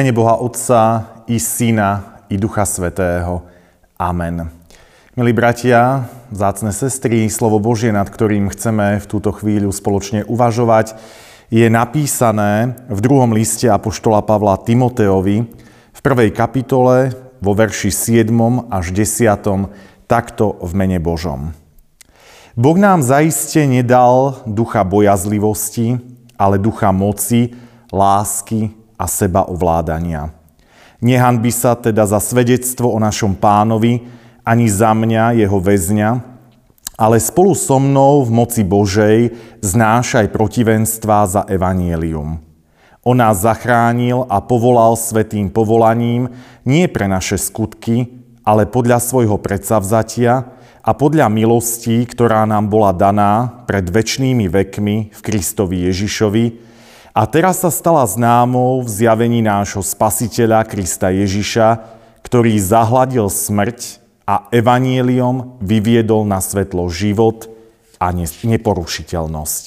Mene Boha Otca i Syna i Ducha Svetého. Amen. Milí bratia, zácne sestry, slovo Božie, nad ktorým chceme v túto chvíľu spoločne uvažovať, je napísané v druhom liste Apoštola Pavla Timoteovi v prvej kapitole vo verši 7 až 10 takto v mene Božom. Boh nám zaiste nedal ducha bojazlivosti, ale ducha moci, lásky a seba ovládania. Nehanby sa teda za svedectvo o našom pánovi, ani za mňa, jeho väzňa, ale spolu so mnou v moci Božej znášaj protivenstva za evanielium. On nás zachránil a povolal svetým povolaním nie pre naše skutky, ale podľa svojho predsavzatia a podľa milostí, ktorá nám bola daná pred väčšnými vekmi v Kristovi Ježišovi, a teraz sa stala známou v zjavení nášho spasiteľa Krista Ježiša, ktorý zahladil smrť a evanieliom vyviedol na svetlo život a neporušiteľnosť.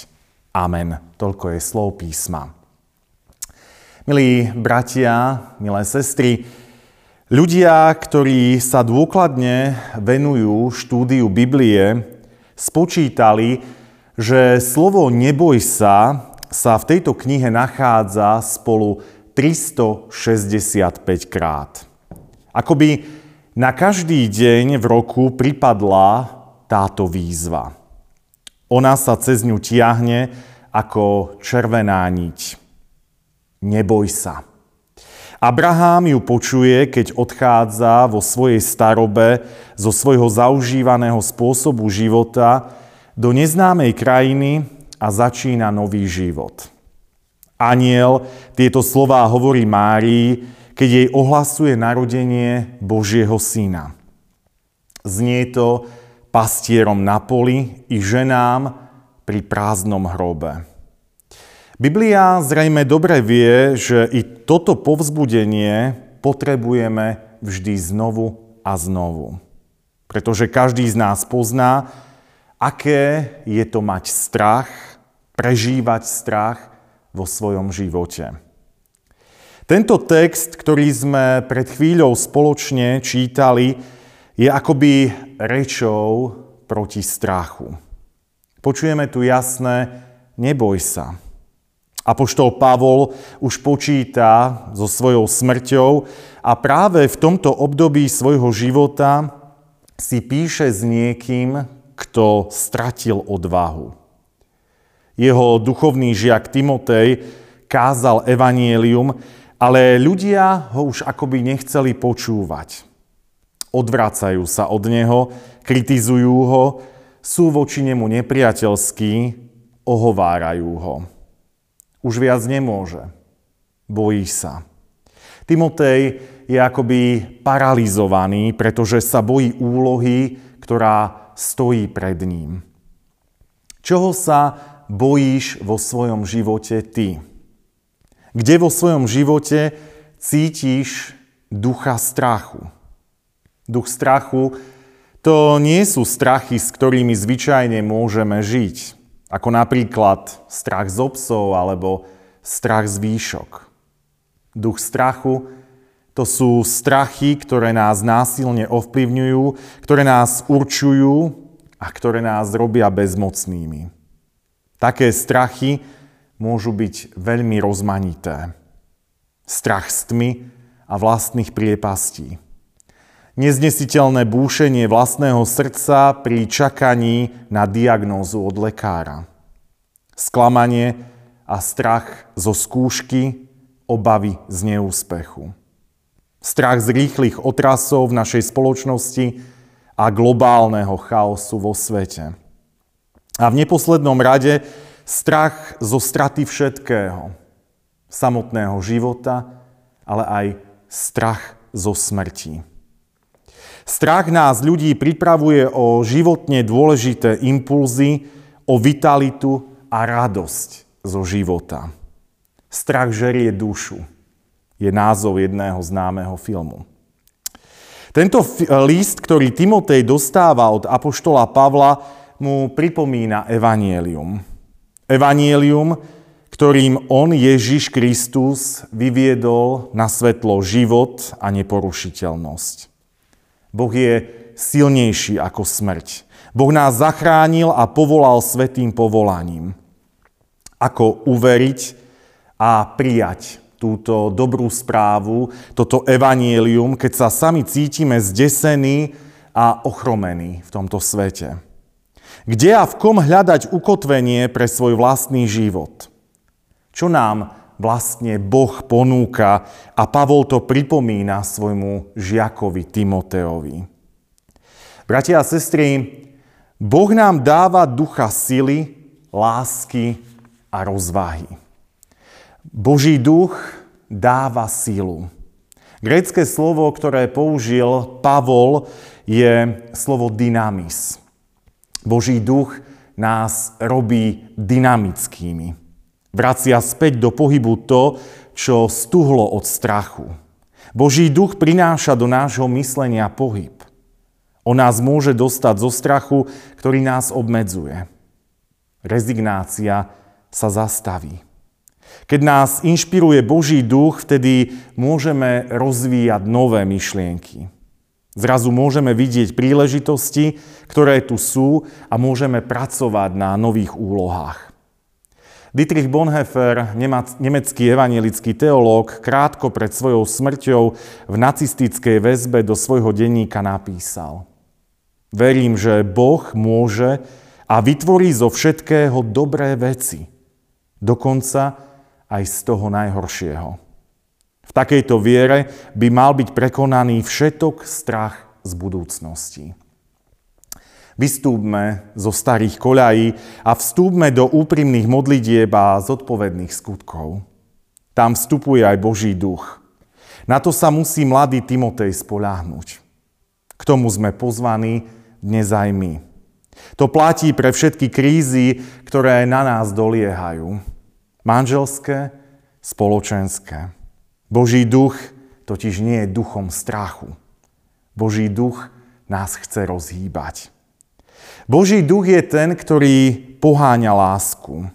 Amen. Toľko je slov písma. Milí bratia, milé sestry, ľudia, ktorí sa dôkladne venujú štúdiu Biblie, spočítali, že slovo neboj sa sa v tejto knihe nachádza spolu 365 krát. Akoby na každý deň v roku pripadla táto výzva. Ona sa cez ňu tiahne ako červená niť. Neboj sa. Abraham ju počuje, keď odchádza vo svojej starobe zo svojho zaužívaného spôsobu života do neznámej krajiny, a začína nový život. Aniel tieto slová hovorí Márii, keď jej ohlasuje narodenie Božieho syna. Znie to pastierom na poli i ženám pri prázdnom hrobe. Biblia zrejme dobre vie, že i toto povzbudenie potrebujeme vždy znovu a znovu. Pretože každý z nás pozná, aké je to mať strach prežívať strach vo svojom živote. Tento text, ktorý sme pred chvíľou spoločne čítali, je akoby rečou proti strachu. Počujeme tu jasné, neboj sa. Apoštol Pavol už počíta so svojou smrťou a práve v tomto období svojho života si píše s niekým, kto stratil odvahu. Jeho duchovný žiak Timotej kázal evanielium, ale ľudia ho už akoby nechceli počúvať. Odvracajú sa od neho, kritizujú ho, sú voči nemu nepriateľskí, ohovárajú ho. Už viac nemôže. Bojí sa. Timotej je akoby paralizovaný, pretože sa bojí úlohy, ktorá stojí pred ním. Čoho sa bojíš vo svojom živote ty? Kde vo svojom živote cítiš ducha strachu? Duch strachu to nie sú strachy, s ktorými zvyčajne môžeme žiť, ako napríklad strach z obsov alebo strach z výšok. Duch strachu to sú strachy, ktoré nás násilne ovplyvňujú, ktoré nás určujú a ktoré nás robia bezmocnými. Také strachy môžu byť veľmi rozmanité. Strach z tmy a vlastných priepastí. Neznesiteľné búšenie vlastného srdca pri čakaní na diagnózu od lekára. Sklamanie a strach zo skúšky, obavy z neúspechu. Strach z rýchlych otrasov v našej spoločnosti a globálneho chaosu vo svete. A v neposlednom rade strach zo straty všetkého. Samotného života, ale aj strach zo smrti. Strach nás ľudí pripravuje o životne dôležité impulzy, o vitalitu a radosť zo života. Strach žerie dušu je názov jedného známeho filmu. Tento list, ktorý Timotej dostáva od apoštola Pavla, mu pripomína evanielium. Evanielium, ktorým On Ježiš Kristus vyviedol na svetlo život a neporušiteľnosť. Boh je silnejší ako smrť. Boh nás zachránil a povolal svetým povolaním. Ako uveriť a prijať túto dobrú správu, toto evanielium, keď sa sami cítime zdesení a ochromení v tomto svete. Kde a v kom hľadať ukotvenie pre svoj vlastný život? Čo nám vlastne Boh ponúka a Pavol to pripomína svojmu žiakovi Timoteovi. Bratia a sestry, Boh nám dáva ducha sily, lásky a rozvahy. Boží duch dáva silu. Grécké slovo, ktoré použil Pavol, je slovo dynamis. Boží duch nás robí dynamickými. Vracia späť do pohybu to, čo stuhlo od strachu. Boží duch prináša do nášho myslenia pohyb. On nás môže dostať zo strachu, ktorý nás obmedzuje. Rezignácia sa zastaví. Keď nás inšpiruje Boží duch, vtedy môžeme rozvíjať nové myšlienky. Zrazu môžeme vidieť príležitosti, ktoré tu sú a môžeme pracovať na nových úlohách. Dietrich Bonhoeffer, nemecký evangelický teológ, krátko pred svojou smrťou v nacistickej väzbe do svojho denníka napísal Verím, že Boh môže a vytvorí zo všetkého dobré veci, dokonca aj z toho najhoršieho. Takejto viere by mal byť prekonaný všetok strach z budúcnosti. Vystúpme zo starých koľají a vstúpme do úprimných modlitieb a zodpovedných skutkov. Tam vstupuje aj Boží duch. Na to sa musí mladý Timotej spoľahnúť. K tomu sme pozvaní dnes aj my. To platí pre všetky krízy, ktoré na nás doliehajú. Manželské, spoločenské. Boží duch totiž nie je duchom strachu. Boží duch nás chce rozhýbať. Boží duch je ten, ktorý poháňa lásku.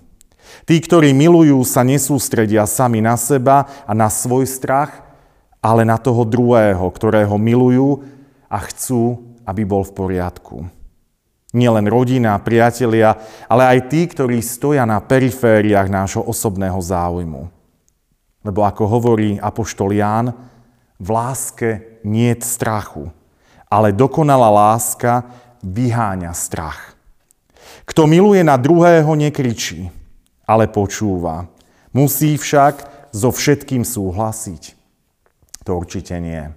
Tí, ktorí milujú, sa nesústredia sami na seba a na svoj strach, ale na toho druhého, ktorého milujú a chcú, aby bol v poriadku. Nielen rodina, priatelia, ale aj tí, ktorí stoja na perifériách nášho osobného záujmu. Lebo ako hovorí apoštol Ján, v láske nie strachu, ale dokonalá láska vyháňa strach. Kto miluje na druhého, nekričí, ale počúva. Musí však so všetkým súhlasiť. To určite nie.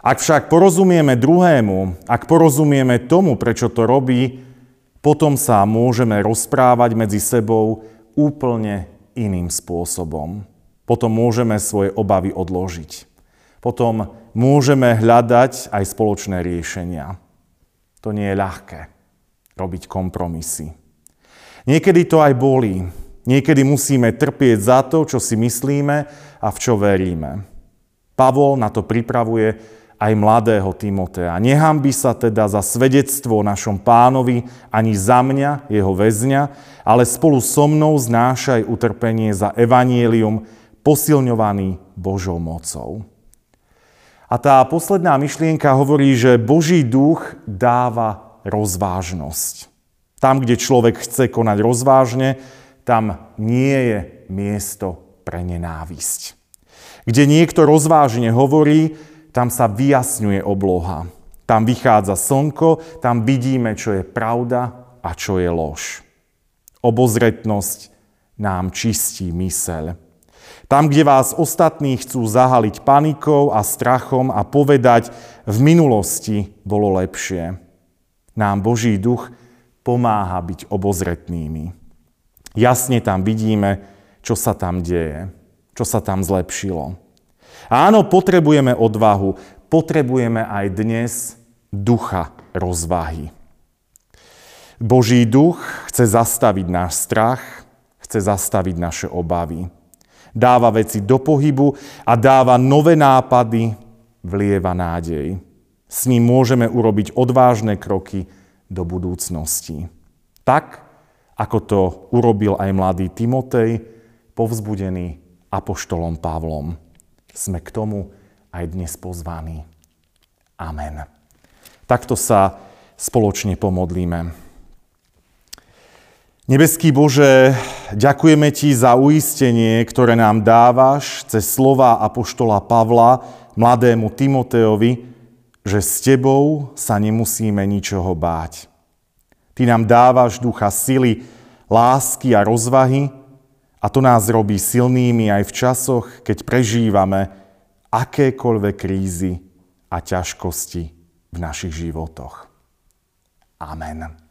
Ak však porozumieme druhému, ak porozumieme tomu, prečo to robí, potom sa môžeme rozprávať medzi sebou úplne iným spôsobom. Potom môžeme svoje obavy odložiť. Potom môžeme hľadať aj spoločné riešenia. To nie je ľahké robiť kompromisy. Niekedy to aj bolí. Niekedy musíme trpieť za to, čo si myslíme a v čo veríme. Pavol na to pripravuje aj mladého Timotea. Nehambi sa teda za svedectvo našom pánovi ani za mňa, jeho väzňa, ale spolu so mnou znášaj utrpenie za evanielium posilňovaný Božou mocou. A tá posledná myšlienka hovorí, že Boží duch dáva rozvážnosť. Tam, kde človek chce konať rozvážne, tam nie je miesto pre nenávisť. Kde niekto rozvážne hovorí, tam sa vyjasňuje obloha. Tam vychádza slnko, tam vidíme, čo je pravda a čo je lož. Obozretnosť nám čistí myseľ. Tam, kde vás ostatní chcú zahaliť panikou a strachom a povedať, v minulosti bolo lepšie. Nám Boží duch pomáha byť obozretnými. Jasne tam vidíme, čo sa tam deje, čo sa tam zlepšilo. Áno, potrebujeme odvahu, potrebujeme aj dnes ducha rozvahy. Boží duch chce zastaviť náš strach, chce zastaviť naše obavy dáva veci do pohybu a dáva nové nápady, vlieva nádej. S ním môžeme urobiť odvážne kroky do budúcnosti. Tak, ako to urobil aj mladý Timotej, povzbudený apoštolom Pavlom. Sme k tomu aj dnes pozvaní. Amen. Takto sa spoločne pomodlíme. Nebeský Bože, ďakujeme Ti za uistenie, ktoré nám dávaš cez slova Apoštola Pavla, mladému Timoteovi, že s Tebou sa nemusíme ničoho báť. Ty nám dávaš ducha sily, lásky a rozvahy a to nás robí silnými aj v časoch, keď prežívame akékoľvek krízy a ťažkosti v našich životoch. Amen.